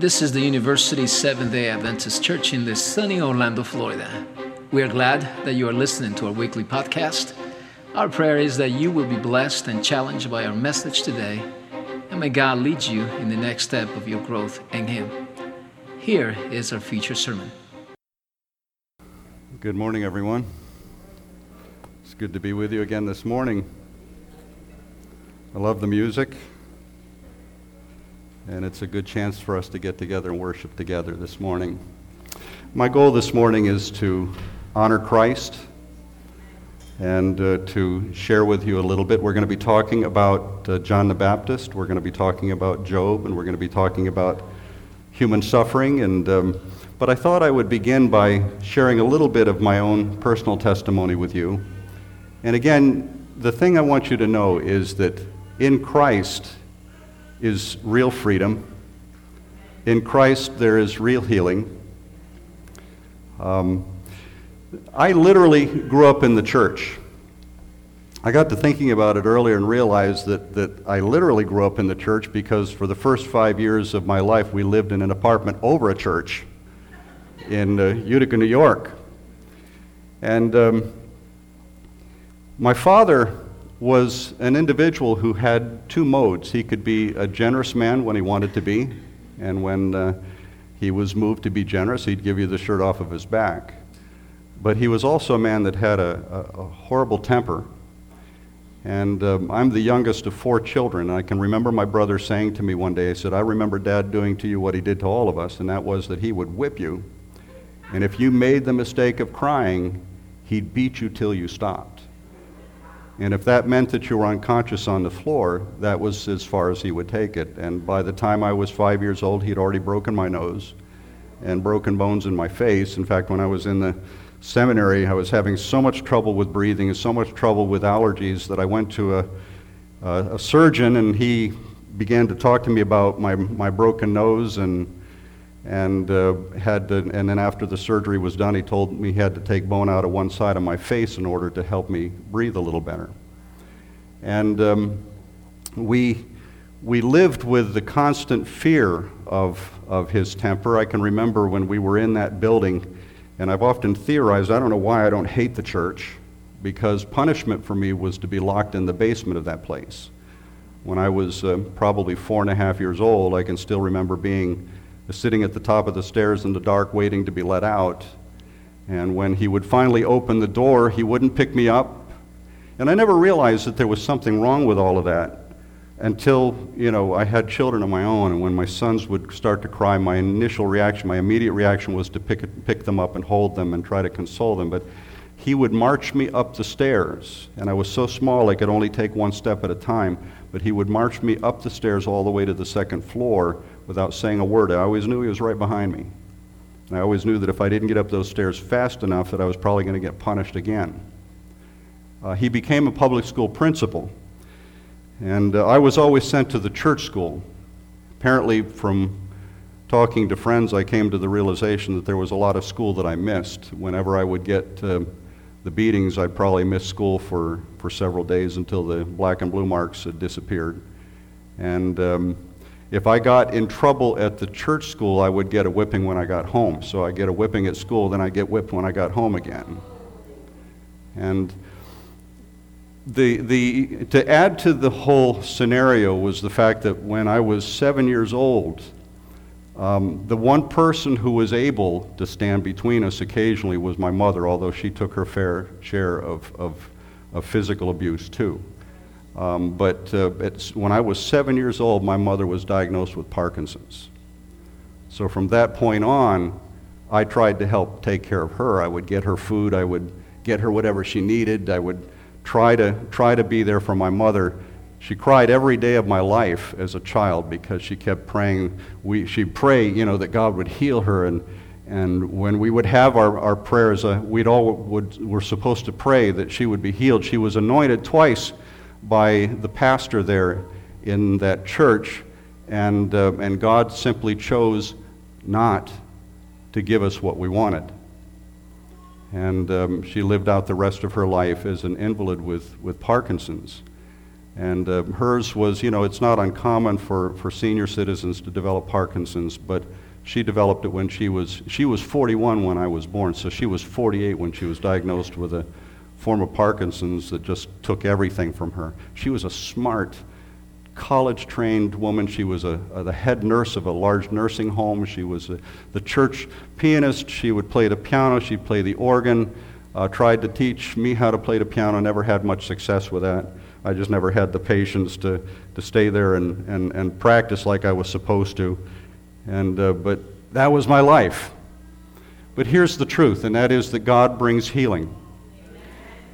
This is the University Seventh day Adventist Church in the sunny Orlando, Florida. We are glad that you are listening to our weekly podcast. Our prayer is that you will be blessed and challenged by our message today, and may God lead you in the next step of your growth in Him. Here is our feature sermon. Good morning, everyone. It's good to be with you again this morning. I love the music, and it's a good chance for us to get together and worship together this morning. My goal this morning is to honor Christ and uh, to share with you a little bit. We're going to be talking about uh, John the Baptist, we're going to be talking about Job, and we're going to be talking about human suffering. And, um, but I thought I would begin by sharing a little bit of my own personal testimony with you. And again, the thing I want you to know is that in Christ is real freedom. In Christ, there is real healing. Um, I literally grew up in the church. I got to thinking about it earlier and realized that, that I literally grew up in the church because for the first five years of my life, we lived in an apartment over a church in uh, Utica, New York. And um, my father was an individual who had two modes. He could be a generous man when he wanted to be, and when uh, he was moved to be generous, he'd give you the shirt off of his back. But he was also a man that had a, a, a horrible temper. And um, I'm the youngest of four children. And I can remember my brother saying to me one day, he said, I remember dad doing to you what he did to all of us, and that was that he would whip you. And if you made the mistake of crying, he'd beat you till you stopped. And if that meant that you were unconscious on the floor, that was as far as he would take it. And by the time I was five years old, he'd already broken my nose and broken bones in my face. In fact, when I was in the seminary, I was having so much trouble with breathing and so much trouble with allergies that I went to a, a, a surgeon and he began to talk to me about my, my broken nose and, and uh, had to, and then after the surgery was done, he told me he had to take bone out of one side of my face in order to help me breathe a little better. And um, we, we lived with the constant fear of, of his temper. I can remember when we were in that building and I've often theorized, I don't know why I don't hate the church, because punishment for me was to be locked in the basement of that place. When I was uh, probably four and a half years old, I can still remember being uh, sitting at the top of the stairs in the dark waiting to be let out. And when he would finally open the door, he wouldn't pick me up. And I never realized that there was something wrong with all of that until you know I had children of my own, and when my sons would start to cry, my initial reaction, my immediate reaction was to pick, pick them up and hold them and try to console them. But he would march me up the stairs, and I was so small I could only take one step at a time. But he would march me up the stairs all the way to the second floor without saying a word. I always knew he was right behind me. And I always knew that if I didn't get up those stairs fast enough, that I was probably going to get punished again. Uh, he became a public school principal and uh, I was always sent to the church school. Apparently, from talking to friends, I came to the realization that there was a lot of school that I missed. Whenever I would get uh, the beatings, I'd probably miss school for, for several days until the black and blue marks had disappeared. And um, if I got in trouble at the church school, I would get a whipping when I got home. So I get a whipping at school, then I get whipped when I got home again. And the, the, to add to the whole scenario was the fact that when I was seven years old, um, the one person who was able to stand between us occasionally was my mother, although she took her fair share of, of, of physical abuse too. Um, but uh, when I was seven years old, my mother was diagnosed with Parkinson's. So from that point on, I tried to help take care of her. I would get her food, I would get her whatever she needed, I would try to, try to be there for my mother. She cried every day of my life as a child because she kept praying. We, she'd pray, you know, that God would heal her. And, and when we would have our, our prayers, uh, we'd all would, were supposed to pray that she would be healed. She was anointed twice by the pastor there in that church, and, uh, and God simply chose not to give us what we wanted. And um, she lived out the rest of her life as an invalid with, with Parkinson's. And uh, hers was, you know, it's not uncommon for, for senior citizens to develop Parkinson's, but she developed it when she was, she was 41 when I was born, so she was 48 when she was diagnosed with a form of Parkinson's that just took everything from her. She was a smart, college trained woman. She was a, a, the head nurse of a large nursing home. She was a, the church pianist. She would play the piano, she'd play the organ. Uh, tried to teach me how to play the piano, never had much success with that. I just never had the patience to, to stay there and, and, and practice like I was supposed to. And, uh, but that was my life. But here's the truth, and that is that God brings healing.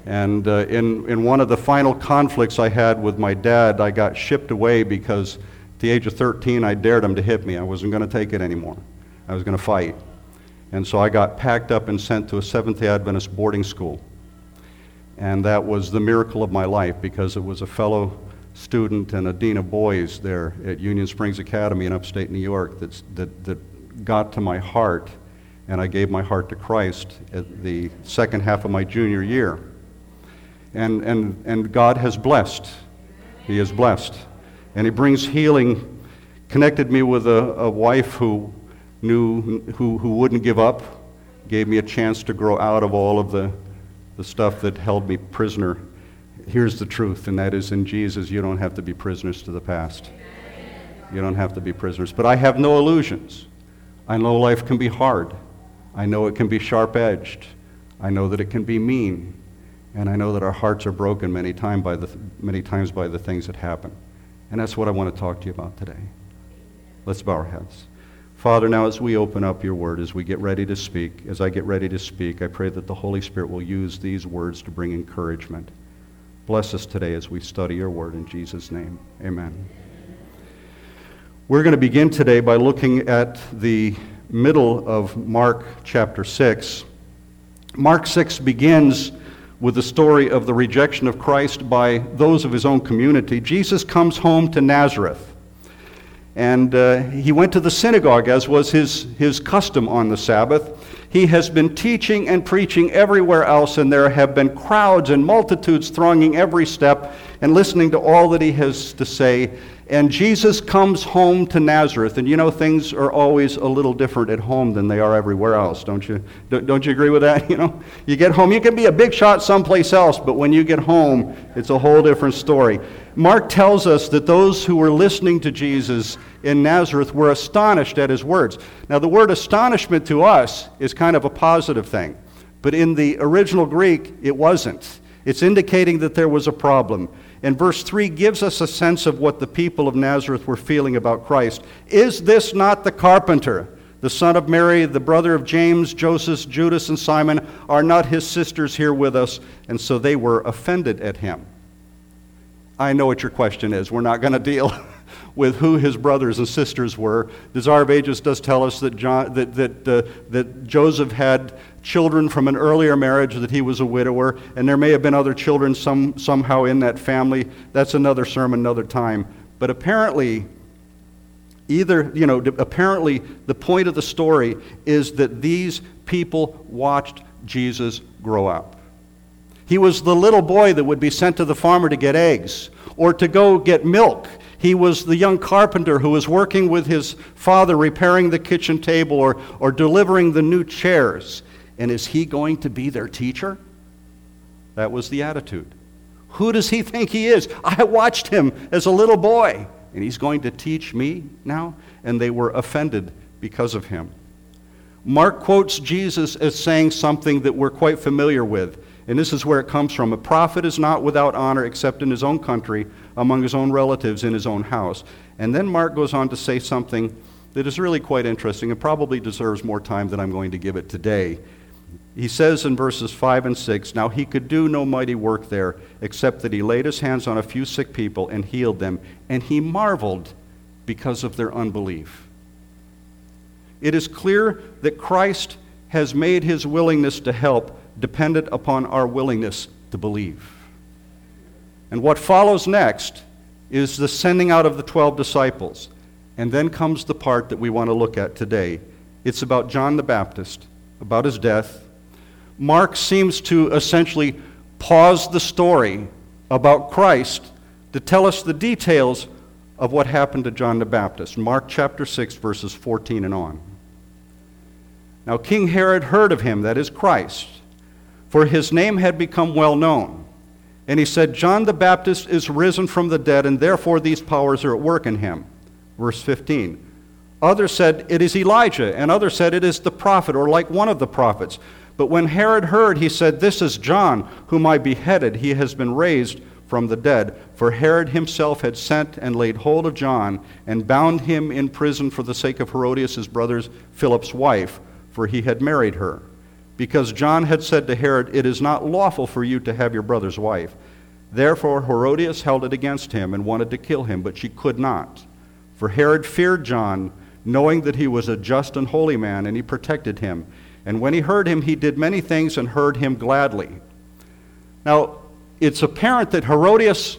And uh, in, in one of the final conflicts I had with my dad, I got shipped away because at the age of 13, I dared him to hit me. I wasn't going to take it anymore. I was going to fight. And so I got packed up and sent to a Seventh day Adventist boarding school. And that was the miracle of my life because it was a fellow student and a dean of boys there at Union Springs Academy in upstate New York that, that, that got to my heart. And I gave my heart to Christ at the second half of my junior year and, and, and God has blessed. He is blessed. And He brings healing, connected me with a, a wife who knew, who, who wouldn't give up, gave me a chance to grow out of all of the, the stuff that held me prisoner. Here's the truth, and that is in Jesus, you don't have to be prisoners to the past. You don't have to be prisoners. But I have no illusions. I know life can be hard. I know it can be sharp edged. I know that it can be mean. And I know that our hearts are broken many, time by the, many times by the things that happen. And that's what I want to talk to you about today. Let's bow our heads. Father, now as we open up your word, as we get ready to speak, as I get ready to speak, I pray that the Holy Spirit will use these words to bring encouragement. Bless us today as we study your word in Jesus' name. Amen. We're going to begin today by looking at the middle of Mark chapter 6. Mark 6 begins with the story of the rejection of Christ by those of his own community, Jesus comes home to Nazareth. And uh, he went to the synagogue, as was his, his custom on the Sabbath. He has been teaching and preaching everywhere else, and there have been crowds and multitudes thronging every step and listening to all that he has to say. And Jesus comes home to Nazareth. And you know, things are always a little different at home than they are everywhere else, don't you? Don't you agree with that? You know, you get home, you can be a big shot someplace else, but when you get home, it's a whole different story. Mark tells us that those who were listening to Jesus in Nazareth were astonished at his words. Now, the word astonishment to us is kind of a positive thing, but in the original Greek, it wasn't. It's indicating that there was a problem. And verse 3 gives us a sense of what the people of Nazareth were feeling about Christ. Is this not the carpenter, the son of Mary, the brother of James, Joseph, Judas, and Simon? Are not his sisters here with us? And so they were offended at him. I know what your question is. We're not going to deal with who his brothers and sisters were. The Desire of Ages does tell us that, John, that, that, uh, that Joseph had children from an earlier marriage, that he was a widower, and there may have been other children some, somehow in that family. That's another sermon, another time. But apparently, either, you know, apparently the point of the story is that these people watched Jesus grow up. He was the little boy that would be sent to the farmer to get eggs or to go get milk he was the young carpenter who was working with his father repairing the kitchen table or, or delivering the new chairs. And is he going to be their teacher? That was the attitude. Who does he think he is? I watched him as a little boy, and he's going to teach me now? And they were offended because of him. Mark quotes Jesus as saying something that we're quite familiar with, and this is where it comes from. A prophet is not without honor except in his own country among his own relatives in his own house. And then Mark goes on to say something that is really quite interesting and probably deserves more time than I'm going to give it today. He says in verses 5 and 6 Now he could do no mighty work there, except that he laid his hands on a few sick people and healed them, and he marveled because of their unbelief. It is clear that Christ has made his willingness to help dependent upon our willingness to believe. And what follows next is the sending out of the 12 disciples. And then comes the part that we want to look at today. It's about John the Baptist, about his death. Mark seems to essentially pause the story about Christ to tell us the details of what happened to John the Baptist. Mark chapter 6, verses 14 and on. Now, King Herod heard of him, that is Christ, for his name had become well known. And he said, John the Baptist is risen from the dead, and therefore these powers are at work in him. Verse 15. Others said, It is Elijah, and others said, It is the prophet, or like one of the prophets. But when Herod heard, he said, This is John, whom I beheaded. He has been raised from the dead. For Herod himself had sent and laid hold of John and bound him in prison for the sake of Herodias, his brother's Philip's wife, for he had married her. Because John had said to Herod, It is not lawful for you to have your brother's wife. Therefore Herodias held it against him and wanted to kill him, but she could not. For Herod feared John, knowing that he was a just and holy man, and he protected him. And when he heard him, he did many things and heard him gladly. Now, it's apparent that Herodias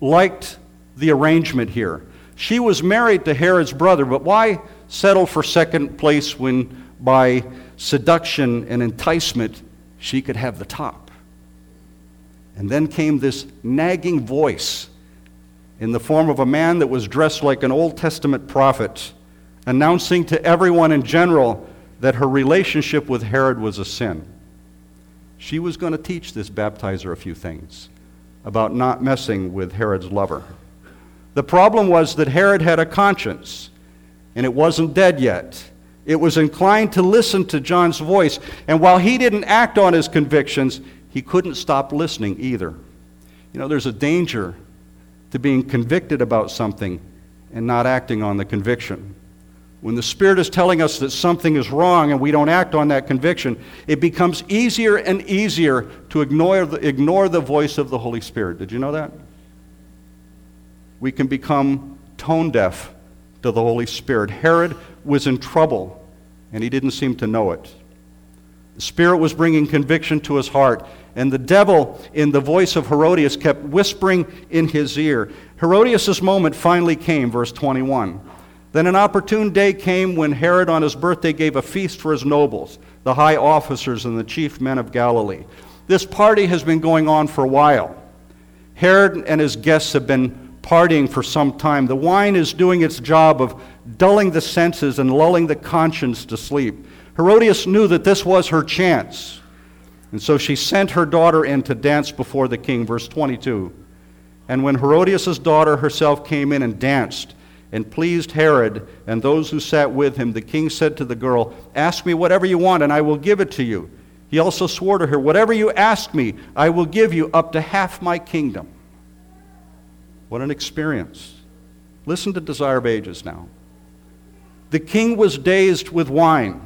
liked the arrangement here. She was married to Herod's brother, but why settle for second place when by seduction and enticement she could have the top? And then came this nagging voice in the form of a man that was dressed like an Old Testament prophet, announcing to everyone in general that her relationship with Herod was a sin. She was going to teach this baptizer a few things about not messing with Herod's lover. The problem was that Herod had a conscience, and it wasn't dead yet. It was inclined to listen to John's voice, and while he didn't act on his convictions, he couldn't stop listening either. You know, there's a danger to being convicted about something and not acting on the conviction. When the Spirit is telling us that something is wrong and we don't act on that conviction, it becomes easier and easier to ignore the, ignore the voice of the Holy Spirit. Did you know that? We can become tone deaf to the Holy Spirit. Herod was in trouble, and he didn't seem to know it. The Spirit was bringing conviction to his heart, and the devil, in the voice of Herodias, kept whispering in his ear. Herodias' moment finally came, verse 21. Then an opportune day came when Herod on his birthday gave a feast for his nobles, the high officers, and the chief men of Galilee. This party has been going on for a while. Herod and his guests have been partying for some time. The wine is doing its job of dulling the senses and lulling the conscience to sleep. Herodias knew that this was her chance. And so she sent her daughter in to dance before the king. Verse 22. And when Herodias' daughter herself came in and danced, and pleased Herod and those who sat with him, the king said to the girl, Ask me whatever you want, and I will give it to you. He also swore to her, Whatever you ask me, I will give you up to half my kingdom. What an experience. Listen to Desire of Ages now. The king was dazed with wine,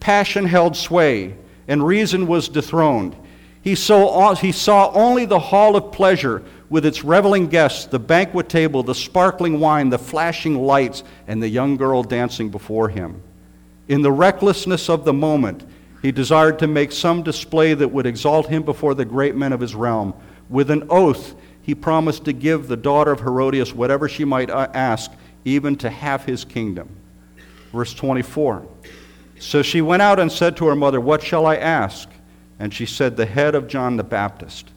passion held sway, and reason was dethroned. He saw, he saw only the hall of pleasure with its reveling guests, the banquet table, the sparkling wine, the flashing lights, and the young girl dancing before him. In the recklessness of the moment, he desired to make some display that would exalt him before the great men of his realm. With an oath, he promised to give the daughter of Herodias whatever she might uh, ask, even to half his kingdom. Verse 24. So she went out and said to her mother, What shall I ask? And she said, The head of John the Baptist.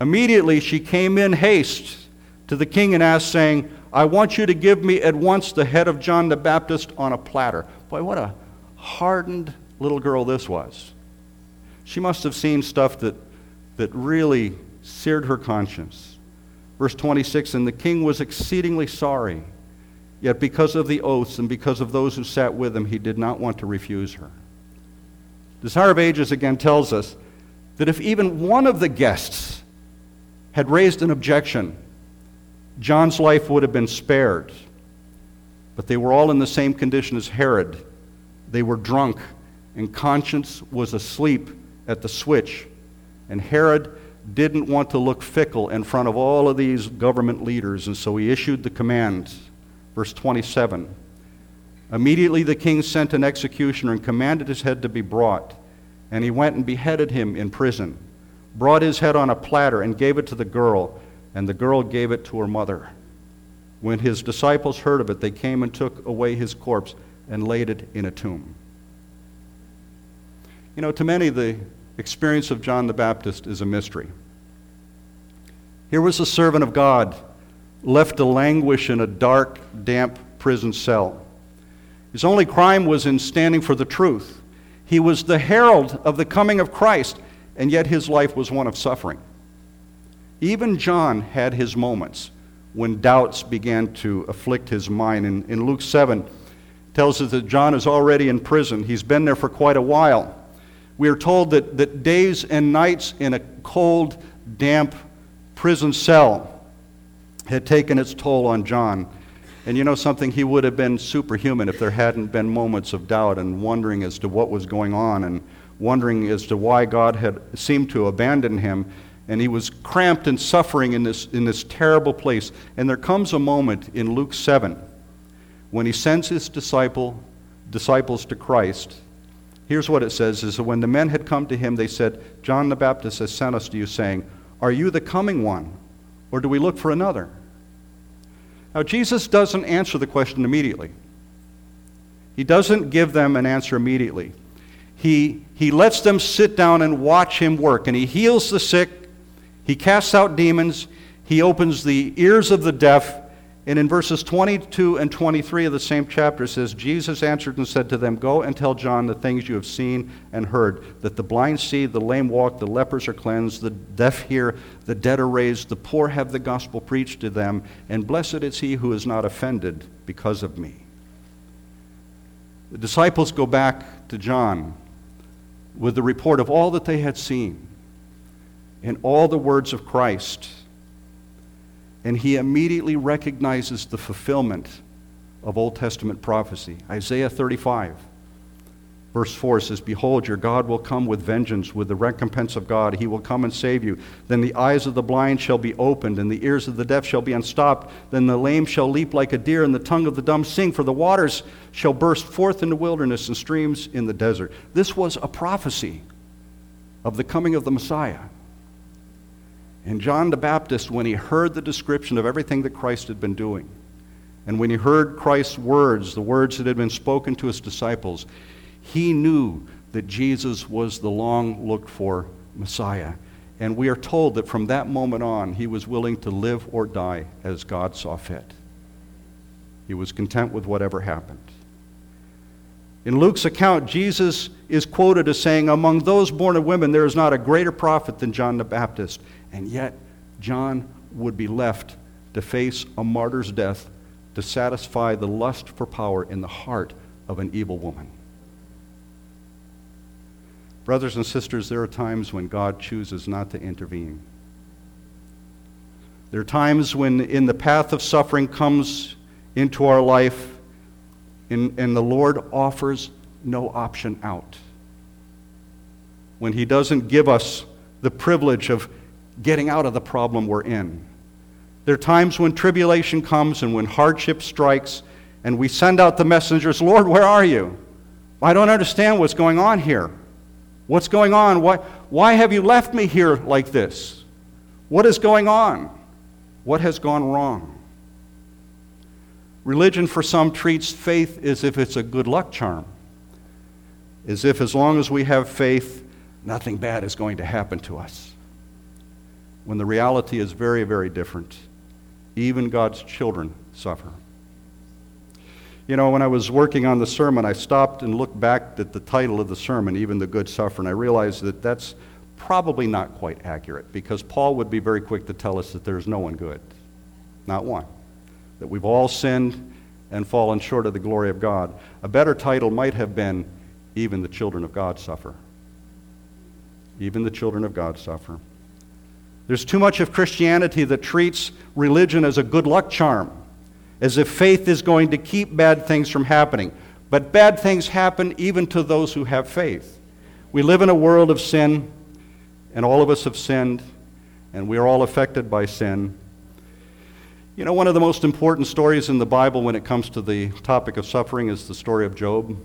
Immediately she came in haste to the king and asked, saying, I want you to give me at once the head of John the Baptist on a platter. Boy, what a hardened little girl this was. She must have seen stuff that, that really seared her conscience. Verse 26 And the king was exceedingly sorry, yet because of the oaths and because of those who sat with him, he did not want to refuse her. Desire of Ages again tells us that if even one of the guests had raised an objection, John's life would have been spared. But they were all in the same condition as Herod. They were drunk, and conscience was asleep at the switch. And Herod didn't want to look fickle in front of all of these government leaders, and so he issued the command. Verse 27 Immediately the king sent an executioner and commanded his head to be brought, and he went and beheaded him in prison brought his head on a platter and gave it to the girl, and the girl gave it to her mother. When his disciples heard of it, they came and took away his corpse and laid it in a tomb. You know, to many, the experience of John the Baptist is a mystery. Here was a servant of God left to languish in a dark, damp prison cell. His only crime was in standing for the truth. He was the herald of the coming of Christ, and yet his life was one of suffering. Even John had his moments when doubts began to afflict his mind. In, in Luke 7, tells us that John is already in prison. He's been there for quite a while. We are told that, that days and nights in a cold, damp prison cell had taken its toll on John. And you know something? He would have been superhuman if there hadn't been moments of doubt and wondering as to what was going on and wondering as to why God had seemed to abandon him. And he was cramped and suffering in this, in this terrible place. And there comes a moment in Luke 7 when he sends his disciple, disciples to Christ. Here's what it says is that when the men had come to him, they said, John the Baptist has sent us to you, saying, Are you the coming one, or do we look for another? Now, Jesus doesn't answer the question immediately. He doesn't give them an answer immediately. He, he lets them sit down and watch him work, and he heals the sick, he casts out demons, he opens the ears of the deaf, and in verses 22 and 23 of the same chapter, it says, Jesus answered and said to them, Go and tell John the things you have seen and heard that the blind see, the lame walk, the lepers are cleansed, the deaf hear, the dead are raised, the poor have the gospel preached to them, and blessed is he who is not offended because of me. The disciples go back to John with the report of all that they had seen and all the words of Christ and he immediately recognizes the fulfillment of Old Testament prophecy. Isaiah 35, verse 4 says, Behold, your God will come with vengeance, with the recompense of God. He will come and save you. Then the eyes of the blind shall be opened, and the ears of the deaf shall be unstopped. Then the lame shall leap like a deer, and the tongue of the dumb sing, for the waters shall burst forth in the wilderness and streams in the desert. This was a prophecy of the coming of the Messiah. And John the Baptist, when he heard the description of everything that Christ had been doing, and when he heard Christ's words, the words that had been spoken to his disciples, he knew that Jesus was the long looked for Messiah. And we are told that from that moment on, he was willing to live or die as God saw fit. He was content with whatever happened. In Luke's account, Jesus is quoted as saying, Among those born of women, there is not a greater prophet than John the Baptist. And yet, John would be left to face a martyr's death to satisfy the lust for power in the heart of an evil woman. Brothers and sisters, there are times when God chooses not to intervene. There are times when, in the path of suffering comes into our life, and, and the Lord offers no option out. When He doesn't give us the privilege of getting out of the problem we're in. There are times when tribulation comes and when hardship strikes, and we send out the messengers, Lord, where are you? I don't understand what's going on here. What's going on? Why, why have you left me here like this? What is going on? What has gone wrong? Religion for some treats faith as if it's a good luck charm, as if as long as we have faith, nothing bad is going to happen to us when the reality is very, very different. Even God's children suffer. You know, when I was working on the sermon, I stopped and looked back at the title of the sermon, Even the Good Suffer, and I realized that that's probably not quite accurate because Paul would be very quick to tell us that there's no one good, not one. That we've all sinned and fallen short of the glory of God. A better title might have been, Even the Children of God Suffer. Even the children of God suffer. There's too much of Christianity that treats religion as a good luck charm, as if faith is going to keep bad things from happening. But bad things happen even to those who have faith. We live in a world of sin, and all of us have sinned, and we are all affected by sin. You know, one of the most important stories in the Bible when it comes to the topic of suffering is the story of Job.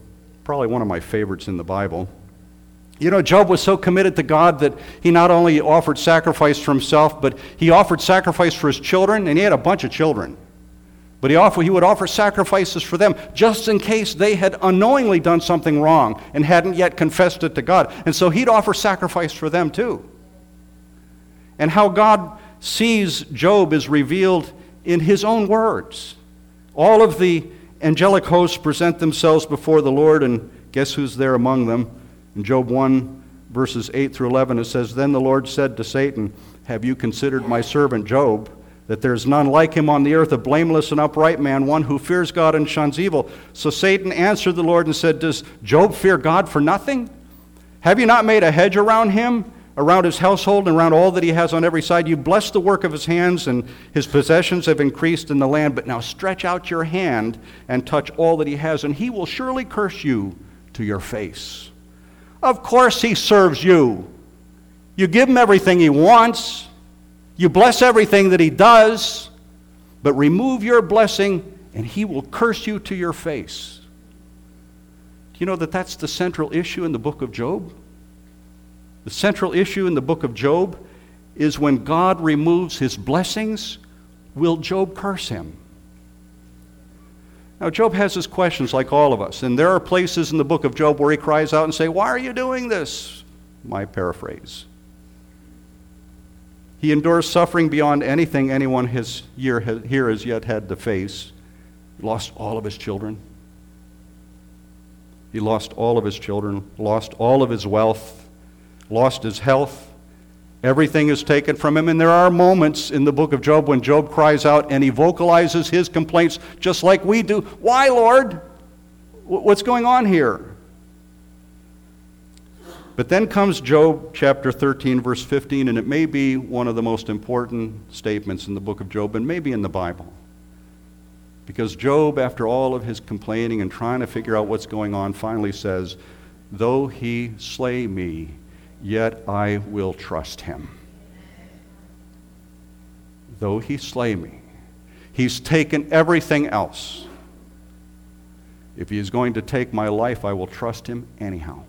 Probably one of my favorites in the Bible. You know, Job was so committed to God that he not only offered sacrifice for himself, but he offered sacrifice for his children, and he had a bunch of children. But he, offer, he would offer sacrifices for them just in case they had unknowingly done something wrong and hadn't yet confessed it to God. And so he'd offer sacrifice for them too. And how God sees Job is revealed in his own words. All of the angelic hosts present themselves before the Lord, and guess who's there among them? In Job 1, verses 8 through 11, it says, Then the Lord said to Satan, Have you considered my servant Job? That there is none like him on the earth, a blameless and upright man, one who fears God and shuns evil. So Satan answered the Lord and said, Does Job fear God for nothing? Have you not made a hedge around him? Around his household and around all that he has on every side. You bless the work of his hands, and his possessions have increased in the land. But now stretch out your hand and touch all that he has, and he will surely curse you to your face. Of course, he serves you. You give him everything he wants, you bless everything that he does, but remove your blessing, and he will curse you to your face. Do you know that that's the central issue in the book of Job? The central issue in the book of Job is when God removes his blessings, will Job curse him? Now, Job has his questions like all of us, and there are places in the book of Job where he cries out and say, "Why are you doing this?" My paraphrase. He endures suffering beyond anything anyone has here has yet had to face. He lost all of his children. He lost all of his children, lost all of his wealth, lost his health. Everything is taken from him. And there are moments in the book of Job when Job cries out and he vocalizes his complaints just like we do. Why, Lord? What's going on here? But then comes Job chapter 13, verse 15, and it may be one of the most important statements in the book of Job and maybe in the Bible. Because Job, after all of his complaining and trying to figure out what's going on, finally says, Though he slay me, yet I will trust him. Though he slay me, he's taken everything else. If he is going to take my life, I will trust him anyhow.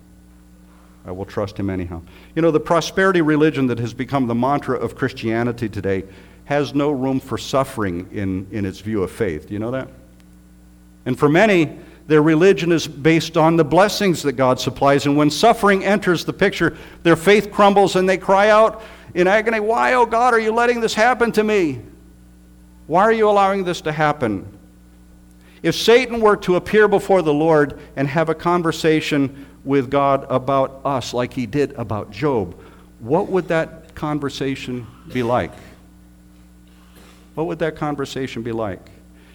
I will trust him anyhow. You know, the prosperity religion that has become the mantra of Christianity today has no room for suffering in, in its view of faith. Do you know that? And for many, their religion is based on the blessings that God supplies. And when suffering enters the picture, their faith crumbles and they cry out in agony, Why, oh God, are you letting this happen to me? Why are you allowing this to happen? If Satan were to appear before the Lord and have a conversation with God about us like he did about Job, what would that conversation be like? What would that conversation be like?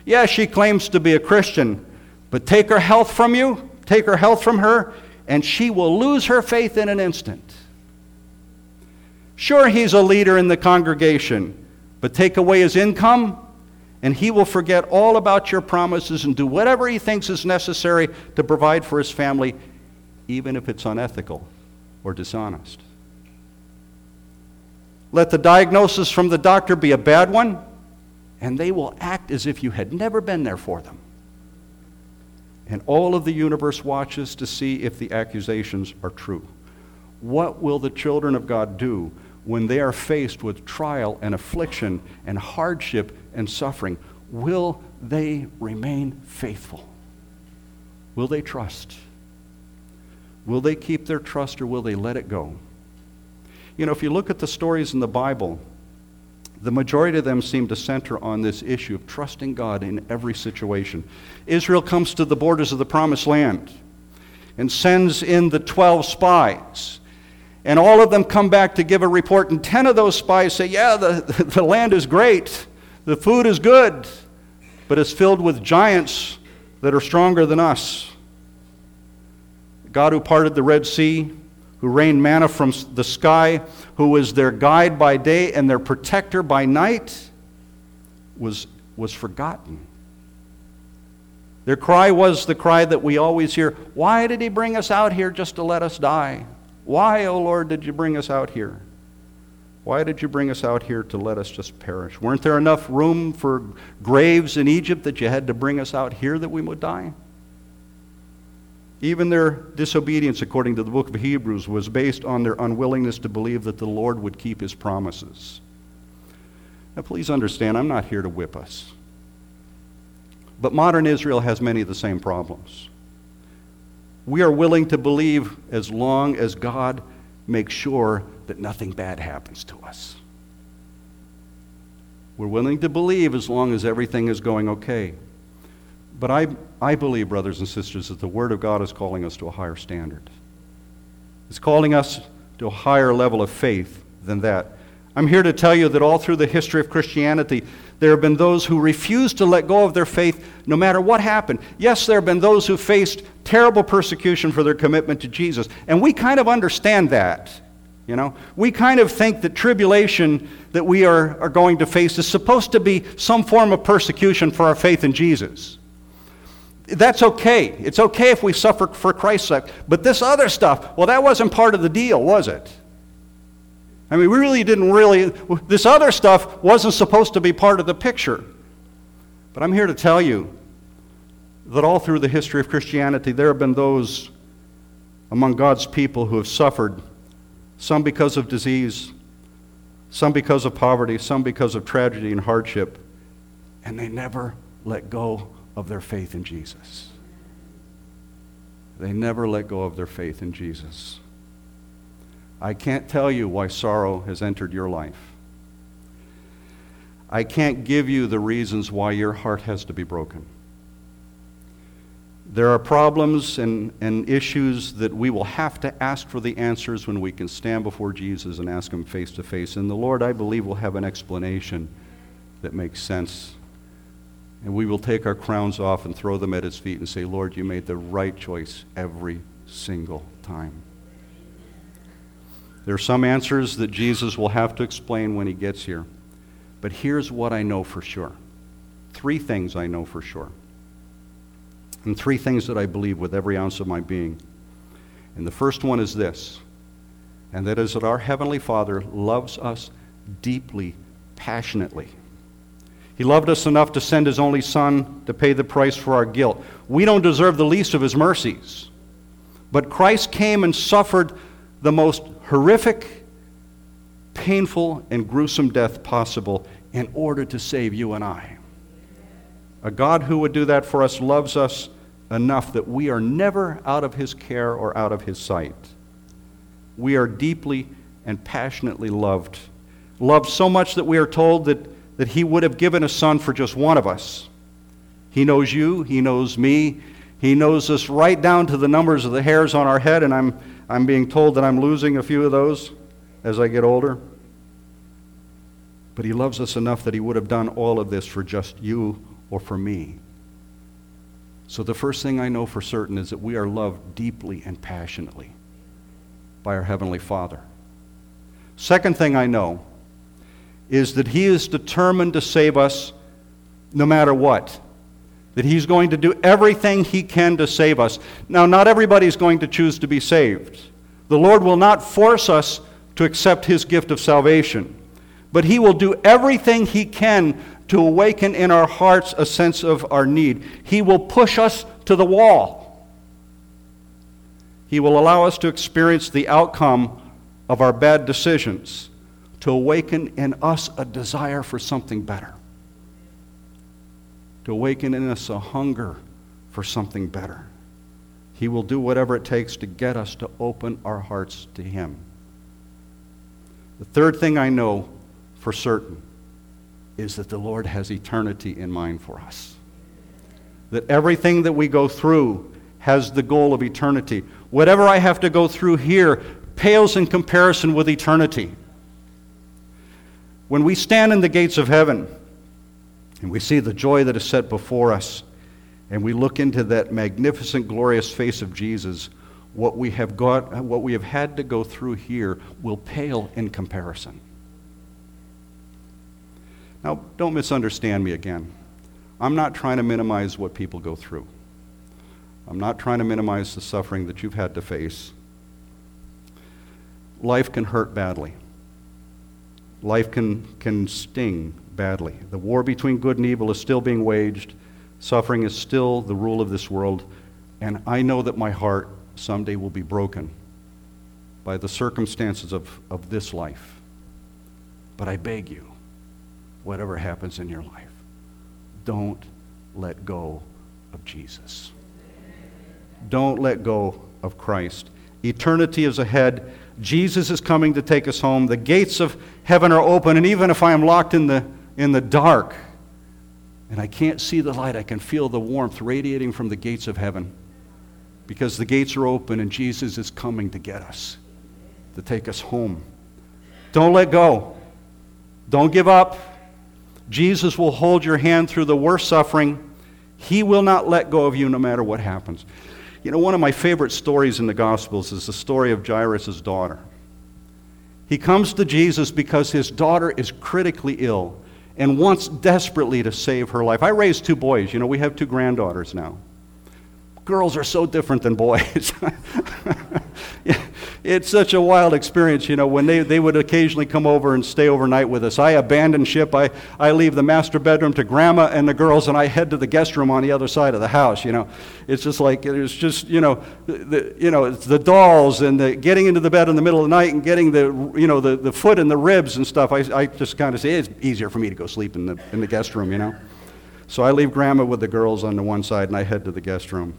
Yeah, she claims to be a Christian, but take her health from you, take her health from her, and she will lose her faith in an instant. Sure, he's a leader in the congregation, but take away his income, and he will forget all about your promises and do whatever he thinks is necessary to provide for his family, even if it's unethical or dishonest. Let the diagnosis from the doctor be a bad one, and they will act as if you had never been there for them and all of the universe watches to see if the accusations are true. What will the children of God do when they are faced with trial and affliction and hardship and suffering? Will they remain faithful? Will they trust? Will they keep their trust or will they let it go? You know, if you look at the stories in the Bible, the majority of them seem to center on this issue of trusting God in every situation. Israel comes to the borders of the promised land and sends in the 12 spies. And all of them come back to give a report, and 10 of those spies say, Yeah, the, the land is great, the food is good, but it's filled with giants that are stronger than us. God who parted the Red Sea, who rained manna from the sky, who was their guide by day and their protector by night, was, was forgotten. Their cry was the cry that we always hear Why did he bring us out here just to let us die? Why, O oh Lord, did you bring us out here? Why did you bring us out here to let us just perish? Weren't there enough room for graves in Egypt that you had to bring us out here that we would die? Even their disobedience, according to the book of Hebrews, was based on their unwillingness to believe that the Lord would keep his promises. Now, please understand, I'm not here to whip us. But modern Israel has many of the same problems. We are willing to believe as long as God makes sure that nothing bad happens to us. We're willing to believe as long as everything is going okay. But I, I believe, brothers and sisters, that the Word of God is calling us to a higher standard. It's calling us to a higher level of faith than that. I'm here to tell you that all through the history of Christianity, there have been those who refused to let go of their faith no matter what happened. Yes, there have been those who faced terrible persecution for their commitment to Jesus. And we kind of understand that. You know, we kind of think that tribulation that we are, are going to face is supposed to be some form of persecution for our faith in Jesus. That's okay. It's okay if we suffer for Christ's sake. But this other stuff, well, that wasn't part of the deal, was it? I mean, we really didn't really, this other stuff wasn't supposed to be part of the picture. But I'm here to tell you that all through the history of Christianity, there have been those among God's people who have suffered some because of disease, some because of poverty, some because of tragedy and hardship, and they never let go of their faith in Jesus. They never let go of their faith in Jesus. I can't tell you why sorrow has entered your life. I can't give you the reasons why your heart has to be broken. There are problems and, and issues that we will have to ask for the answers when we can stand before Jesus and ask Him face to face. And the Lord, I believe, will have an explanation that makes sense. And we will take our crowns off and throw them at His feet and say, Lord, you made the right choice every single time. There are some answers that Jesus will have to explain when He gets here. But here's what I know for sure three things I know for sure and three things that I believe with every ounce of my being. And the first one is this, and that is that our Heavenly Father loves us deeply, passionately. He loved us enough to send His only Son to pay the price for our guilt. We don't deserve the least of His mercies. But Christ came and suffered the most horrific, painful, and gruesome death possible in order to save you and I. A God who would do that for us loves us enough that we are never out of his care or out of his sight. We are deeply and passionately loved. Loved so much that we are told that, that he would have given a son for just one of us. He knows you, he knows me, he knows us right down to the numbers of the hairs on our head, and I'm, I'm being told that I'm losing a few of those as I get older. But he loves us enough that he would have done all of this for just you or for me. So, the first thing I know for certain is that we are loved deeply and passionately by our Heavenly Father. Second thing I know is that He is determined to save us no matter what. That He's going to do everything He can to save us. Now, not everybody is going to choose to be saved. The Lord will not force us to accept His gift of salvation, but He will do everything He can to awaken in our hearts a sense of our need. He will push us to the wall. He will allow us to experience the outcome of our bad decisions, to awaken in us a desire for something better, to awaken in us a hunger for something better. He will do whatever it takes to get us to open our hearts to Him. The third thing I know for certain is that the Lord has eternity in mind for us. That everything that we go through has the goal of eternity. Whatever I have to go through here pales in comparison with eternity. When we stand in the gates of heaven and we see the joy that is set before us, and we look into that magnificent, glorious face of Jesus, what we have got, what we have had to go through here will pale in comparison. Now, don't misunderstand me again. I'm not trying to minimize what people go through. I'm not trying to minimize the suffering that you've had to face. Life can hurt badly. Life can, can sting badly. The war between good and evil is still being waged. Suffering is still the rule of this world. And I know that my heart someday will be broken by the circumstances of, of this life. But I beg you, whatever happens in your life. Don't let go of Jesus. Don't let go of Christ. Eternity is ahead. Jesus is coming to take us home. The gates of heaven are open, and even if I am locked in the in the dark. And I can't see the light. I can feel the warmth radiating from the gates of heaven because the gates are open and Jesus is coming to get us, to take us home. Don't let go. Don't give up. Jesus will hold your hand through the worst suffering. He will not let go of you no matter what happens. You know, one of my favorite stories in the Gospels is the story of Jairus' daughter. He comes to Jesus because his daughter is critically ill and wants desperately to save her life. I raised two boys. You know, we have two granddaughters now. Girls are so different than boys. it's such a wild experience, you know, when they, they would occasionally come over and stay overnight with us. I abandon ship. I, I leave the master bedroom to grandma and the girls, and I head to the guest room on the other side of the house, you know. It's just like, it's just, you know, the, you know, it's the dolls and the getting into the bed in the middle of the night and getting the, you know, the, the foot and the ribs and stuff. I, I just kind of say it's easier for me to go sleep in the, in the guest room, you know. So I leave grandma with the girls on the one side, and I head to the guest room.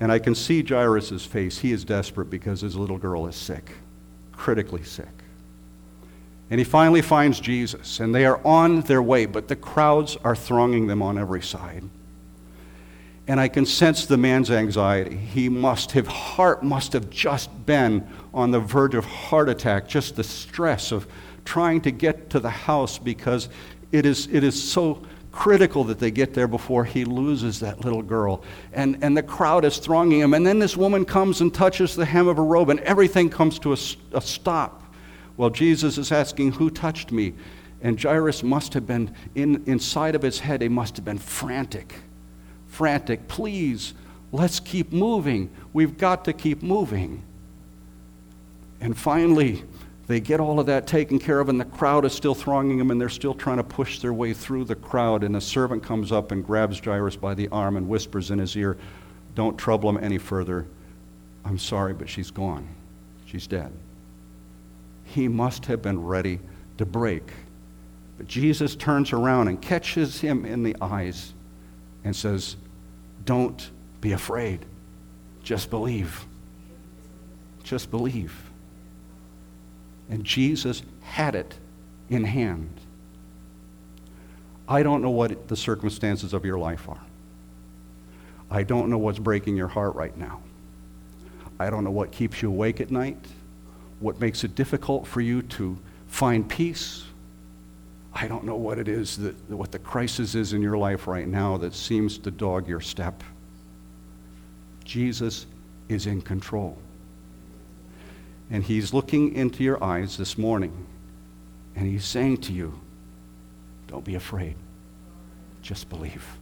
And I can see Jairus' face. He is desperate because his little girl is sick, critically sick. And he finally finds Jesus, and they are on their way, but the crowds are thronging them on every side. And I can sense the man's anxiety. He must, his heart must have just been on the verge of heart attack, just the stress of trying to get to the house because it is, it is so critical that they get there before he loses that little girl. And, and the crowd is thronging him. And then this woman comes and touches the hem of her robe, and everything comes to a, a stop. Well, Jesus is asking, Who touched me? And Jairus must have been, in, inside of his head, he must have been frantic. Frantic. Please, let's keep moving. We've got to keep moving. And finally, they get all of that taken care of, and the crowd is still thronging them, and they're still trying to push their way through the crowd. And a servant comes up and grabs Jairus by the arm and whispers in his ear, Don't trouble him any further. I'm sorry, but she's gone. She's dead. He must have been ready to break. But Jesus turns around and catches him in the eyes and says, Don't be afraid. Just believe. Just believe. And Jesus had it in hand. I don't know what the circumstances of your life are. I don't know what's breaking your heart right now. I don't know what keeps you awake at night, what makes it difficult for you to find peace. I don't know what it is that what the crisis is in your life right now that seems to dog your step. Jesus is in control. And He's looking into your eyes this morning, and He's saying to you, Don't be afraid, just believe.